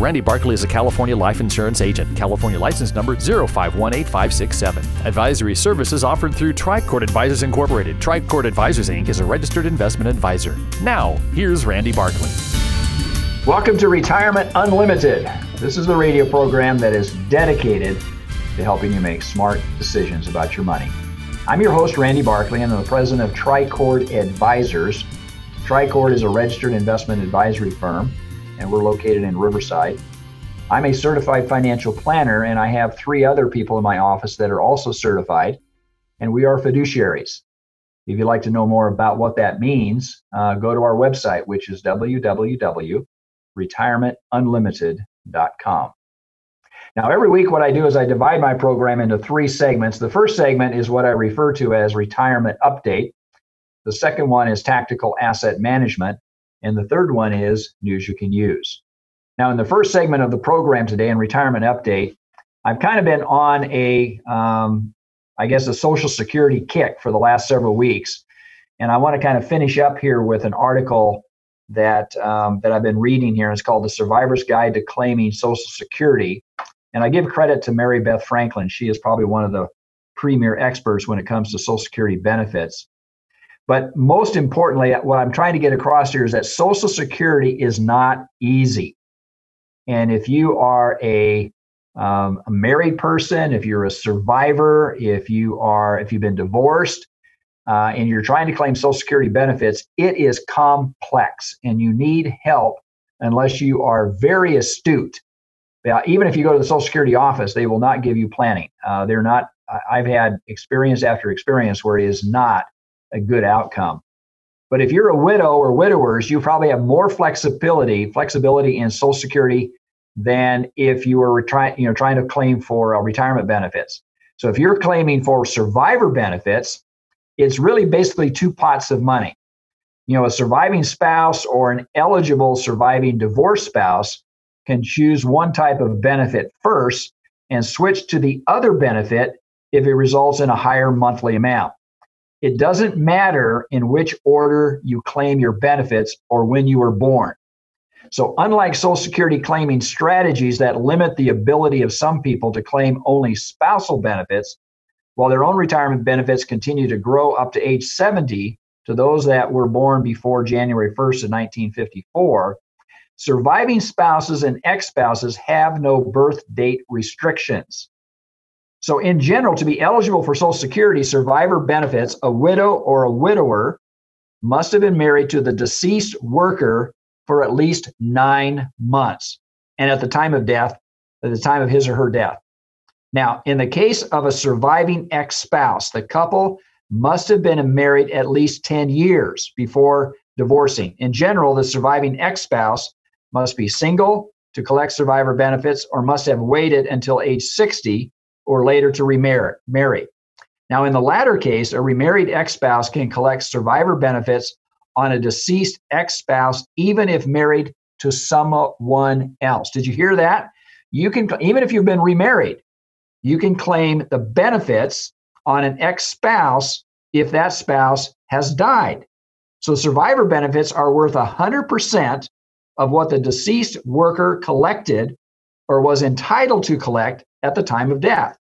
Randy Barkley is a California life insurance agent. California license number 0518567. Advisory services offered through Tricord Advisors Incorporated. Tricord Advisors Inc. is a registered investment advisor. Now, here's Randy Barkley. Welcome to Retirement Unlimited. This is the radio program that is dedicated to helping you make smart decisions about your money. I'm your host, Randy Barkley, and I'm the president of Tricord Advisors. Tricord is a registered investment advisory firm and we're located in Riverside. I'm a certified financial planner, and I have three other people in my office that are also certified, and we are fiduciaries. If you'd like to know more about what that means, uh, go to our website, which is www.retirementunlimited.com. Now, every week, what I do is I divide my program into three segments. The first segment is what I refer to as retirement update. The second one is tactical asset management. And the third one is news you can use. Now, in the first segment of the program today in Retirement Update, I've kind of been on a, um, I guess, a Social Security kick for the last several weeks. And I want to kind of finish up here with an article that um, that I've been reading here. It's called "The Survivor's Guide to Claiming Social Security," and I give credit to Mary Beth Franklin. She is probably one of the premier experts when it comes to Social Security benefits. But most importantly, what I'm trying to get across here is that Social Security is not easy. And if you are a, um, a married person, if you're a survivor, if you are, if you've been divorced, uh, and you're trying to claim Social Security benefits, it is complex, and you need help unless you are very astute. Now, even if you go to the Social Security office, they will not give you planning. Uh, they're not. I've had experience after experience where it is not a good outcome. But if you're a widow or widowers, you probably have more flexibility, flexibility in Social Security than if you were trying, you know, trying to claim for uh, retirement benefits. So if you're claiming for survivor benefits, it's really basically two pots of money. You know, a surviving spouse or an eligible surviving divorced spouse can choose one type of benefit first and switch to the other benefit if it results in a higher monthly amount. It doesn't matter in which order you claim your benefits or when you were born. So, unlike Social Security claiming strategies that limit the ability of some people to claim only spousal benefits, while their own retirement benefits continue to grow up to age 70 to those that were born before January 1st of 1954, surviving spouses and ex spouses have no birth date restrictions. So, in general, to be eligible for Social Security survivor benefits, a widow or a widower must have been married to the deceased worker for at least nine months. And at the time of death, at the time of his or her death. Now, in the case of a surviving ex spouse, the couple must have been married at least 10 years before divorcing. In general, the surviving ex spouse must be single to collect survivor benefits or must have waited until age 60 or later to remarry. Now, in the latter case, a remarried ex spouse can collect survivor benefits on a deceased ex spouse, even if married to someone else. Did you hear that? You can, even if you've been remarried, you can claim the benefits on an ex spouse if that spouse has died. So, survivor benefits are worth 100% of what the deceased worker collected or was entitled to collect at the time of death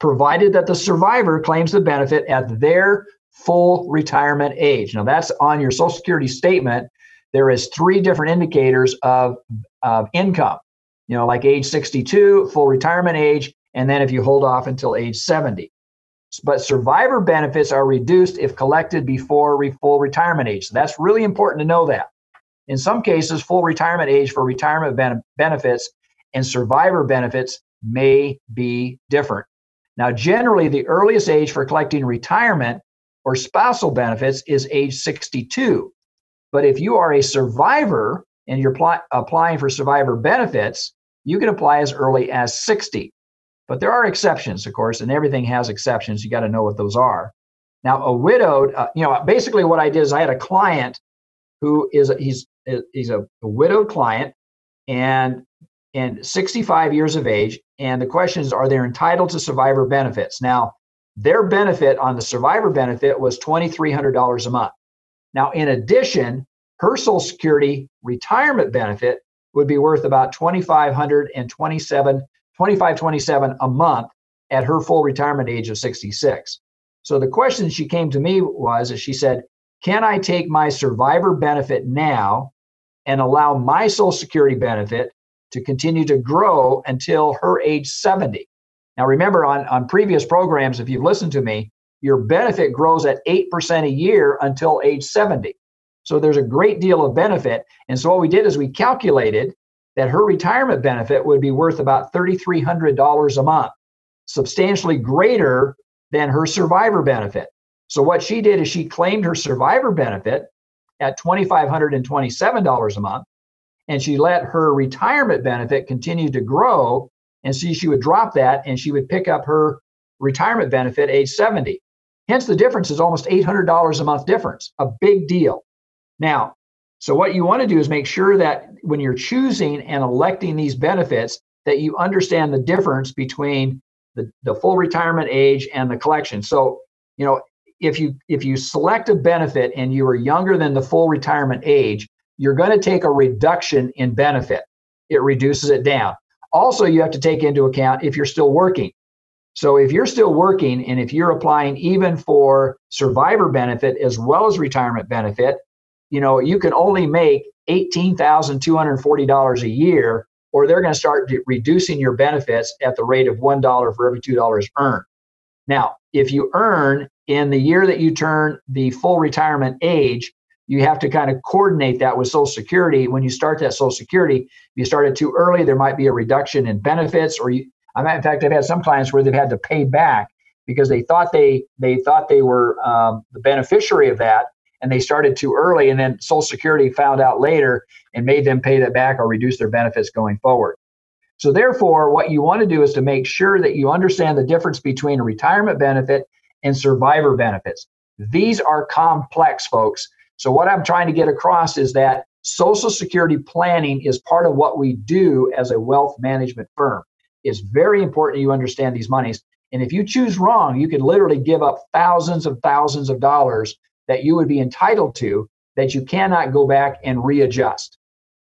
provided that the survivor claims the benefit at their full retirement age. Now, that's on your Social Security statement. There is three different indicators of, of income, you know, like age 62, full retirement age, and then if you hold off until age 70. But survivor benefits are reduced if collected before re- full retirement age. So that's really important to know that. In some cases, full retirement age for retirement ben- benefits and survivor benefits may be different. Now, generally, the earliest age for collecting retirement or spousal benefits is age 62. But if you are a survivor and you're pl- applying for survivor benefits, you can apply as early as 60. But there are exceptions, of course, and everything has exceptions. You got to know what those are. Now, a widowed, uh, you know, basically what I did is I had a client who is he's he's a, a widowed client and and 65 years of age. And the question is, are they entitled to survivor benefits? Now, their benefit on the survivor benefit was $2,300 a month. Now, in addition, her Social Security retirement benefit would be worth about 2527 2527 a month at her full retirement age of 66 so the question she came to me was she said can i take my survivor benefit now and allow my social security benefit to continue to grow until her age 70 now remember on, on previous programs if you've listened to me your benefit grows at 8% a year until age 70 so there's a great deal of benefit. And so what we did is we calculated that her retirement benefit would be worth about $3,300 a month, substantially greater than her survivor benefit. So, what she did is she claimed her survivor benefit at $2,527 a month, and she let her retirement benefit continue to grow. And see, she would drop that and she would pick up her retirement benefit age 70. Hence, the difference is almost $800 a month difference, a big deal. Now, so what you want to do is make sure that when you're choosing and electing these benefits, that you understand the difference between the, the full retirement age and the collection. So, you know, if you if you select a benefit and you are younger than the full retirement age, you're going to take a reduction in benefit. It reduces it down. Also, you have to take into account if you're still working. So if you're still working and if you're applying even for survivor benefit as well as retirement benefit, you know, you can only make $18,240 a year, or they're going to start reducing your benefits at the rate of $1 for every $2 earned. Now, if you earn in the year that you turn the full retirement age, you have to kind of coordinate that with Social Security. When you start that Social Security, if you start it too early, there might be a reduction in benefits, or you, in fact, I've had some clients where they've had to pay back because they thought they they thought they were um, the beneficiary of that, and they started too early and then social security found out later and made them pay that back or reduce their benefits going forward. So therefore what you want to do is to make sure that you understand the difference between a retirement benefit and survivor benefits. These are complex folks so what i'm trying to get across is that social security planning is part of what we do as a wealth management firm it's very important you understand these monies and if you choose wrong you could literally give up thousands of thousands of dollars that you would be entitled to that you cannot go back and readjust.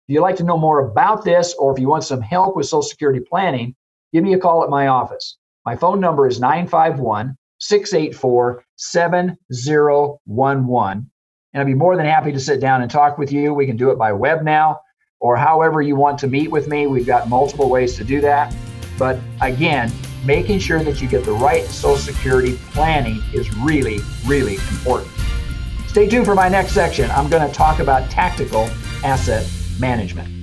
If you'd like to know more about this or if you want some help with Social Security planning, give me a call at my office. My phone number is 951 684 7011. And I'd be more than happy to sit down and talk with you. We can do it by web now or however you want to meet with me. We've got multiple ways to do that. But again, making sure that you get the right Social Security planning is really, really important. Stay tuned for my next section. I'm going to talk about tactical asset management.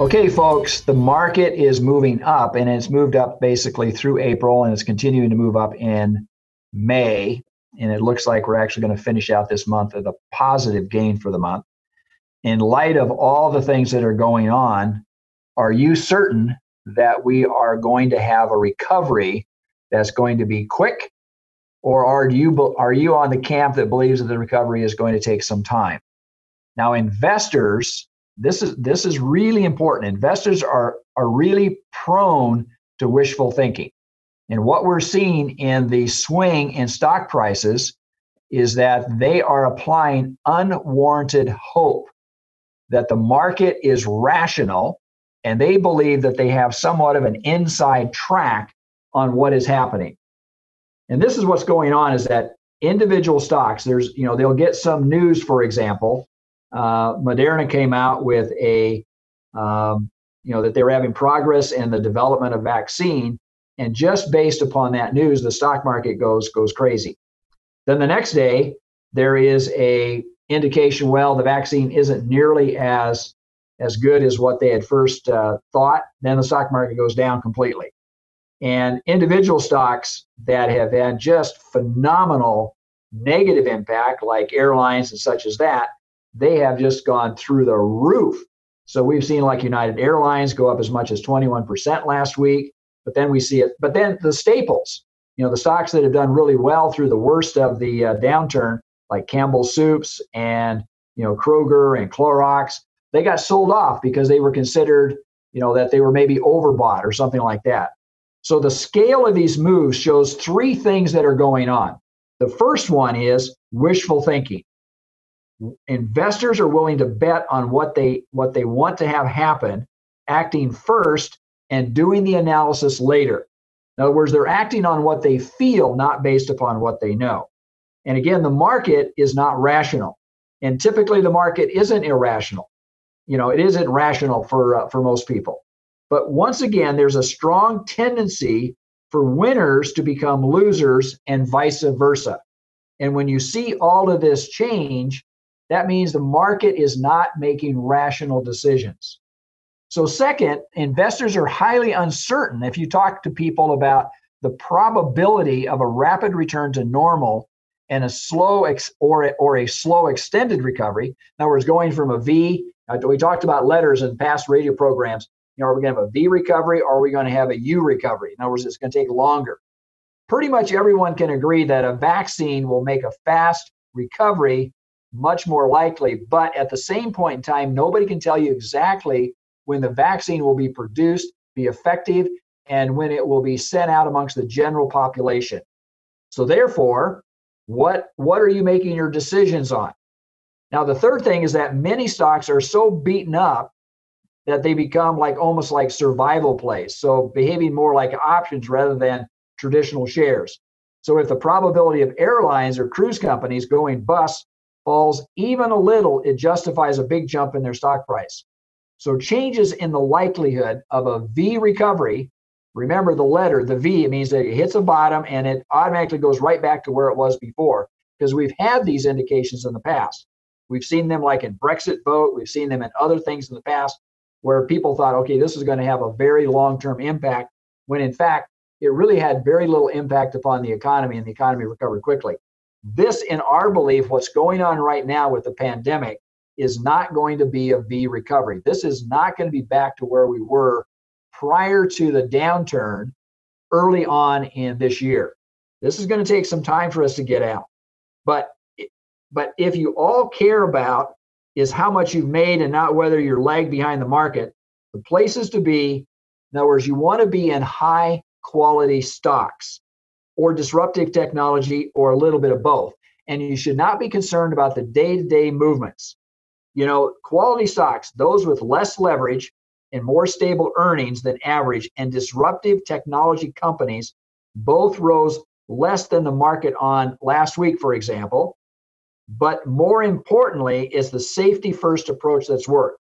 Okay, folks, the market is moving up and it's moved up basically through April and it's continuing to move up in May. And it looks like we're actually going to finish out this month with a positive gain for the month. In light of all the things that are going on, are you certain that we are going to have a recovery that's going to be quick, or are you are you on the camp that believes that the recovery is going to take some time? Now, investors, this is this is really important. Investors are are really prone to wishful thinking. And what we're seeing in the swing in stock prices is that they are applying unwarranted hope that the market is rational and they believe that they have somewhat of an inside track on what is happening. And this is what's going on is that individual stocks, there's, you know, they'll get some news, for example. Uh, Moderna came out with a, um, you know, that they were having progress in the development of vaccine. And just based upon that news, the stock market goes goes crazy. Then the next day, there is a indication. Well, the vaccine isn't nearly as as good as what they had first uh, thought. Then the stock market goes down completely. And individual stocks that have had just phenomenal negative impact, like airlines and such as that, they have just gone through the roof. So we've seen like United Airlines go up as much as 21% last week, but then we see it. But then the staples, you know, the stocks that have done really well through the worst of the uh, downturn, like Campbell Soups and you know Kroger and Clorox, they got sold off because they were considered, you know, that they were maybe overbought or something like that. So the scale of these moves shows three things that are going on. The first one is wishful thinking. Investors are willing to bet on what they what they want to have happen, acting first and doing the analysis later. In other words, they're acting on what they feel, not based upon what they know. And again, the market is not rational. And typically the market isn't irrational. You know, it isn't rational for uh, for most people. But once again, there's a strong tendency for winners to become losers and vice versa. And when you see all of this change, that means the market is not making rational decisions. So, second, investors are highly uncertain. If you talk to people about the probability of a rapid return to normal and a slow ex- or, a, or a slow extended recovery, in other words, going from a V, uh, we talked about letters in past radio programs. You know, are we going to have a V recovery or are we going to have a U recovery? In other words, it's going to take longer. Pretty much everyone can agree that a vaccine will make a fast recovery much more likely. But at the same point in time, nobody can tell you exactly when the vaccine will be produced, be effective, and when it will be sent out amongst the general population. So therefore, what what are you making your decisions on? Now the third thing is that many stocks are so beaten up that they become like almost like survival plays. So behaving more like options rather than traditional shares. So if the probability of airlines or cruise companies going bust falls even a little, it justifies a big jump in their stock price. So changes in the likelihood of a V recovery. Remember the letter, the V, it means that it hits a bottom and it automatically goes right back to where it was before because we've had these indications in the past. We've seen them like in Brexit vote, we've seen them in other things in the past where people thought, okay, this is going to have a very long term impact, when in fact, it really had very little impact upon the economy and the economy recovered quickly. This, in our belief, what's going on right now with the pandemic is not going to be a V recovery. This is not going to be back to where we were prior to the downturn early on in this year. This is going to take some time for us to get out. But but if you all care about is how much you've made and not whether you're lagged behind the market. The places to be, in other words, you want to be in high quality stocks or disruptive technology or a little bit of both. And you should not be concerned about the day to day movements. You know, quality stocks, those with less leverage and more stable earnings than average, and disruptive technology companies both rose less than the market on last week, for example. But more importantly, is the safety first approach that's worked,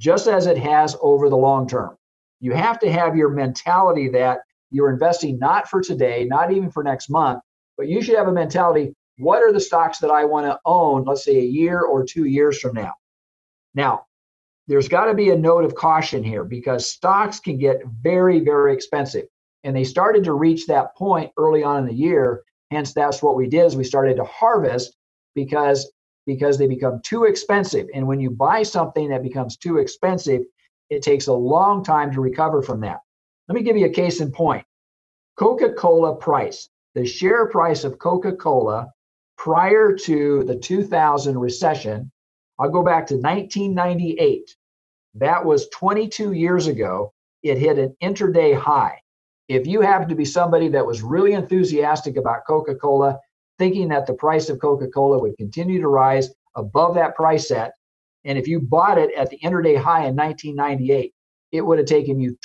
just as it has over the long term. You have to have your mentality that you're investing not for today, not even for next month, but you should have a mentality what are the stocks that I want to own, let's say a year or two years from now? Now, there's got to be a note of caution here because stocks can get very, very expensive. And they started to reach that point early on in the year. Hence, that's what we did is we started to harvest because because they become too expensive. And when you buy something that becomes too expensive, it takes a long time to recover from that. Let me give you a case in point. Coca-Cola price, the share price of Coca-Cola prior to the 2000 recession, I'll go back to 1998. That was 22 years ago. It hit an intraday high. If you happen to be somebody that was really enthusiastic about Coca Cola, thinking that the price of Coca Cola would continue to rise above that price set, and if you bought it at the intraday high in 1998, it would have taken you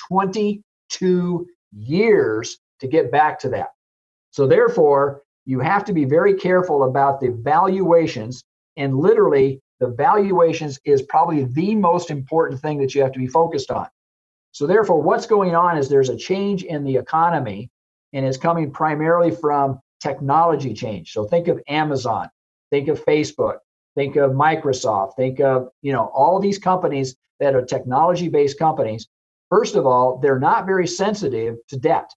22 years to get back to that. So, therefore, you have to be very careful about the valuations. And literally, the valuations is probably the most important thing that you have to be focused on. So, therefore, what's going on is there's a change in the economy, and it's coming primarily from technology change. So, think of Amazon, think of Facebook, think of Microsoft, think of you know all these companies that are technology-based companies. First of all, they're not very sensitive to debt.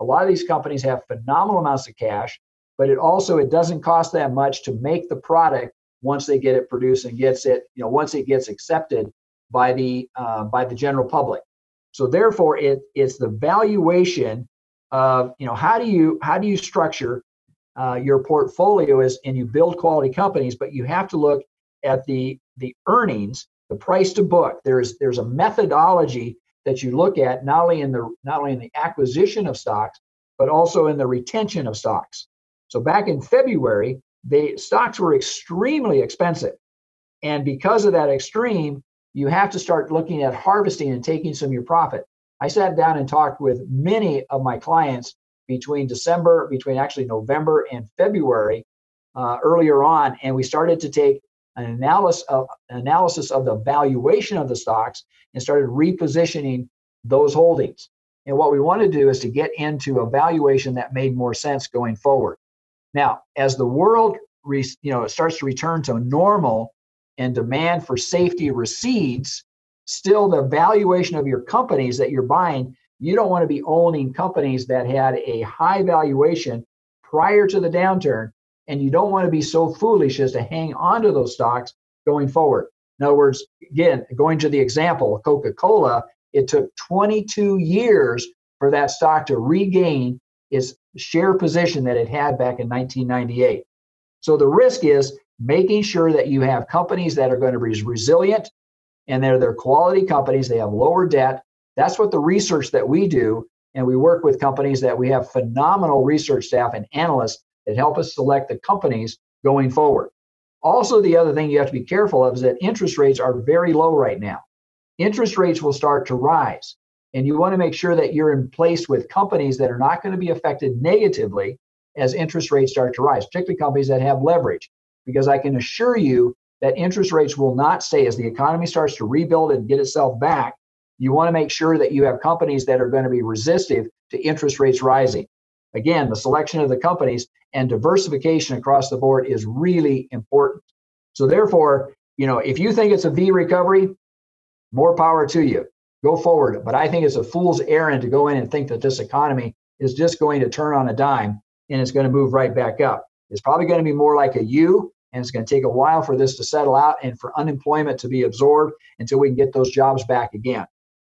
A lot of these companies have phenomenal amounts of cash, but it also it doesn't cost that much to make the product once they get it produced and gets it you know once it gets accepted by the uh, by the general public. So therefore, it it's the valuation of you know how do you how do you structure uh, your portfolio is and you build quality companies, but you have to look at the the earnings, the price to book. There's there's a methodology that you look at not only in the not only in the acquisition of stocks, but also in the retention of stocks. So back in February, the stocks were extremely expensive. And because of that extreme, you have to start looking at harvesting and taking some of your profit. I sat down and talked with many of my clients between December, between actually November and February uh, earlier on, and we started to take an analysis of analysis of the valuation of the stocks and started repositioning those holdings. And what we want to do is to get into a valuation that made more sense going forward. Now, as the world re, you know starts to return to normal and demand for safety recedes, still the valuation of your companies that you're buying, you don't want to be owning companies that had a high valuation prior to the downturn, and you don't want to be so foolish as to hang on to those stocks going forward. In other words, again, going to the example of Coca Cola, it took 22 years for that stock to regain its share position that it had back in 1998. So the risk is making sure that you have companies that are going to be resilient and they're they're quality companies they have lower debt that's what the research that we do and we work with companies that we have phenomenal research staff and analysts that help us select the companies going forward also the other thing you have to be careful of is that interest rates are very low right now interest rates will start to rise and you want to make sure that you're in place with companies that are not going to be affected negatively as interest rates start to rise particularly companies that have leverage because I can assure you that interest rates will not stay as the economy starts to rebuild and get itself back. You want to make sure that you have companies that are going to be resistive to interest rates rising. Again, the selection of the companies and diversification across the board is really important. So therefore, you know, if you think it's a V recovery, more power to you. Go forward. But I think it's a fool's errand to go in and think that this economy is just going to turn on a dime and it's going to move right back up. It's probably going to be more like a U and it's going to take a while for this to settle out and for unemployment to be absorbed until we can get those jobs back again.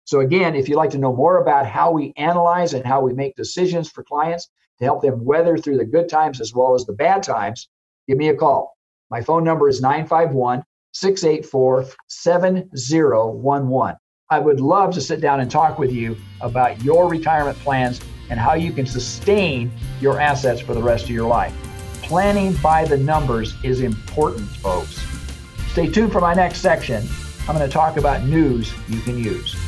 So, again, if you'd like to know more about how we analyze and how we make decisions for clients to help them weather through the good times as well as the bad times, give me a call. My phone number is 951 684 7011. I would love to sit down and talk with you about your retirement plans and how you can sustain your assets for the rest of your life planning by the numbers is important, folks. Stay tuned for my next section. I'm going to talk about news you can use.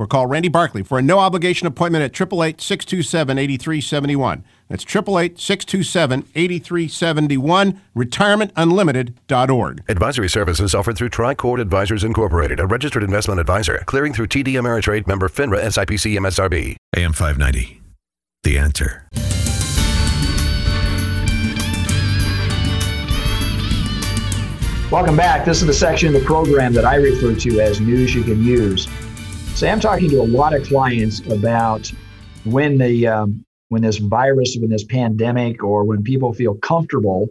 or call Randy Barkley for a no obligation appointment at 888 627 8371. That's 888 627 8371, retirementunlimited.org. Advisory services offered through Tricord Advisors Incorporated, a registered investment advisor, clearing through TD Ameritrade member FINRA SIPC MSRB. AM 590. The answer. Welcome back. This is the section of the program that I refer to as news you can use. Say, I'm talking to a lot of clients about when the um, when this virus, when this pandemic, or when people feel comfortable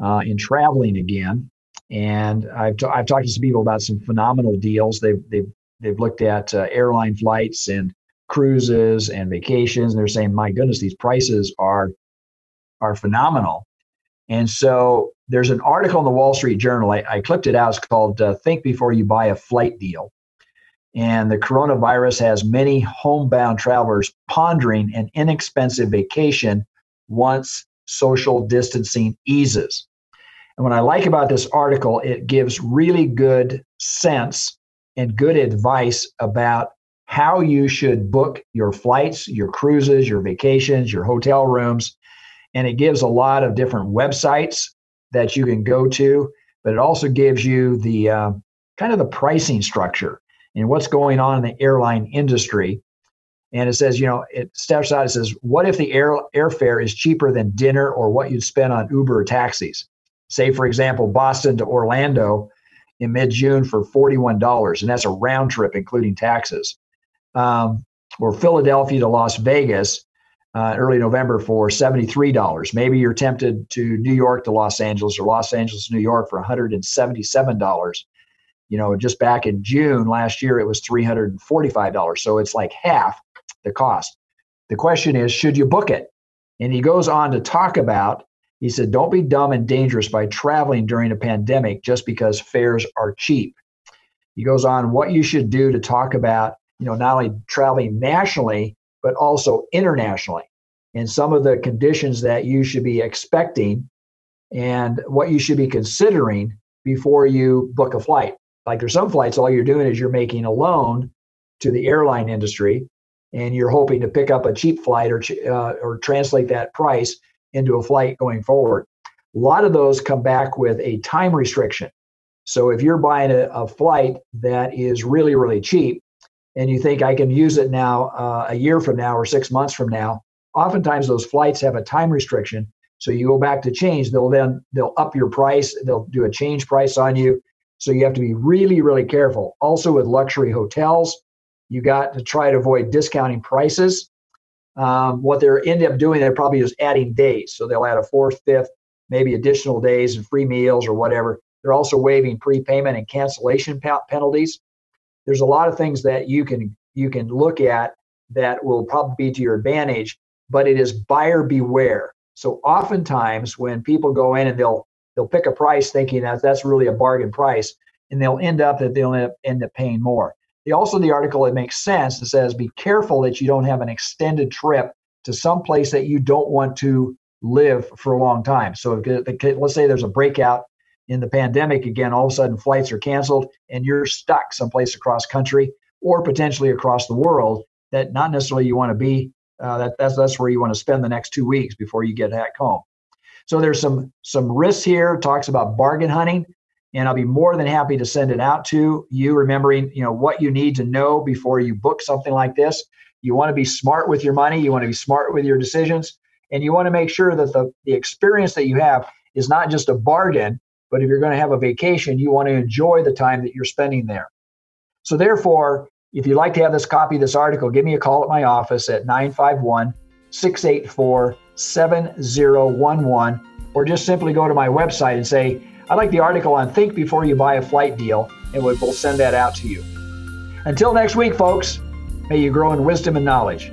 uh, in traveling again. And I've, t- I've talked to some people about some phenomenal deals. They've they've they've looked at uh, airline flights and cruises and vacations. And they're saying, my goodness, these prices are are phenomenal. And so there's an article in the Wall Street Journal. I, I clipped it out. It's called uh, "Think Before You Buy a Flight Deal." And the coronavirus has many homebound travelers pondering an inexpensive vacation once social distancing eases. And what I like about this article, it gives really good sense and good advice about how you should book your flights, your cruises, your vacations, your hotel rooms. And it gives a lot of different websites that you can go to, but it also gives you the uh, kind of the pricing structure and what's going on in the airline industry. And it says, you know, it steps out. It says, what if the air airfare is cheaper than dinner or what you'd spend on Uber or taxis? Say, for example, Boston to Orlando in mid June for $41, and that's a round trip, including taxes. Um, or Philadelphia to Las Vegas uh, early November for $73. Maybe you're tempted to New York to Los Angeles or Los Angeles to New York for $177 you know, just back in June last year, it was $345. So it's like half the cost. The question is, should you book it? And he goes on to talk about, he said, don't be dumb and dangerous by traveling during a pandemic just because fares are cheap. He goes on what you should do to talk about, you know, not only traveling nationally, but also internationally and some of the conditions that you should be expecting and what you should be considering before you book a flight. Like there's some flights, all you're doing is you're making a loan to the airline industry, and you're hoping to pick up a cheap flight or uh, or translate that price into a flight going forward. A lot of those come back with a time restriction. So if you're buying a, a flight that is really really cheap, and you think I can use it now uh, a year from now or six months from now, oftentimes those flights have a time restriction. So you go back to change, they'll then they'll up your price, they'll do a change price on you so you have to be really, really careful. Also, with luxury hotels, you got to try to avoid discounting prices. Um, what they're end up doing, they're probably just adding days. So they'll add a fourth, fifth, maybe additional days and free meals or whatever. They're also waiving prepayment and cancellation penalties. There's a lot of things that you can you can look at that will probably be to your advantage, but it is buyer beware. So oftentimes when people go in and they'll they'll pick a price thinking that that's really a bargain price, and they'll end up that they'll end up, paying more. The, also, the article it makes sense. It says be careful that you don't have an extended trip to some place that you don't want to live for a long time. So let's say there's a breakout in the pandemic again, all of a sudden flights are canceled and you're stuck someplace across country or potentially across the world that not necessarily you want to be. Uh, that, that's that's where you want to spend the next two weeks before you get back home. So there's some some risks here. Talks about bargain hunting, and I'll be more than happy to send it out to you. Remembering, you know, what you need to know before you book something like this. You want to be smart with your money. You want to be smart with your decisions, and you want to make sure that the the experience that you have is not just a bargain, but if you're going to have a vacation, you want to enjoy the time that you're spending there. So therefore, if you'd like to have this copy of this article, give me a call at my office at 951 684 7011, or just simply go to my website and say, I'd like the article on Think Before You Buy a Flight Deal, and we'll send that out to you. Until next week, folks, may you grow in wisdom and knowledge.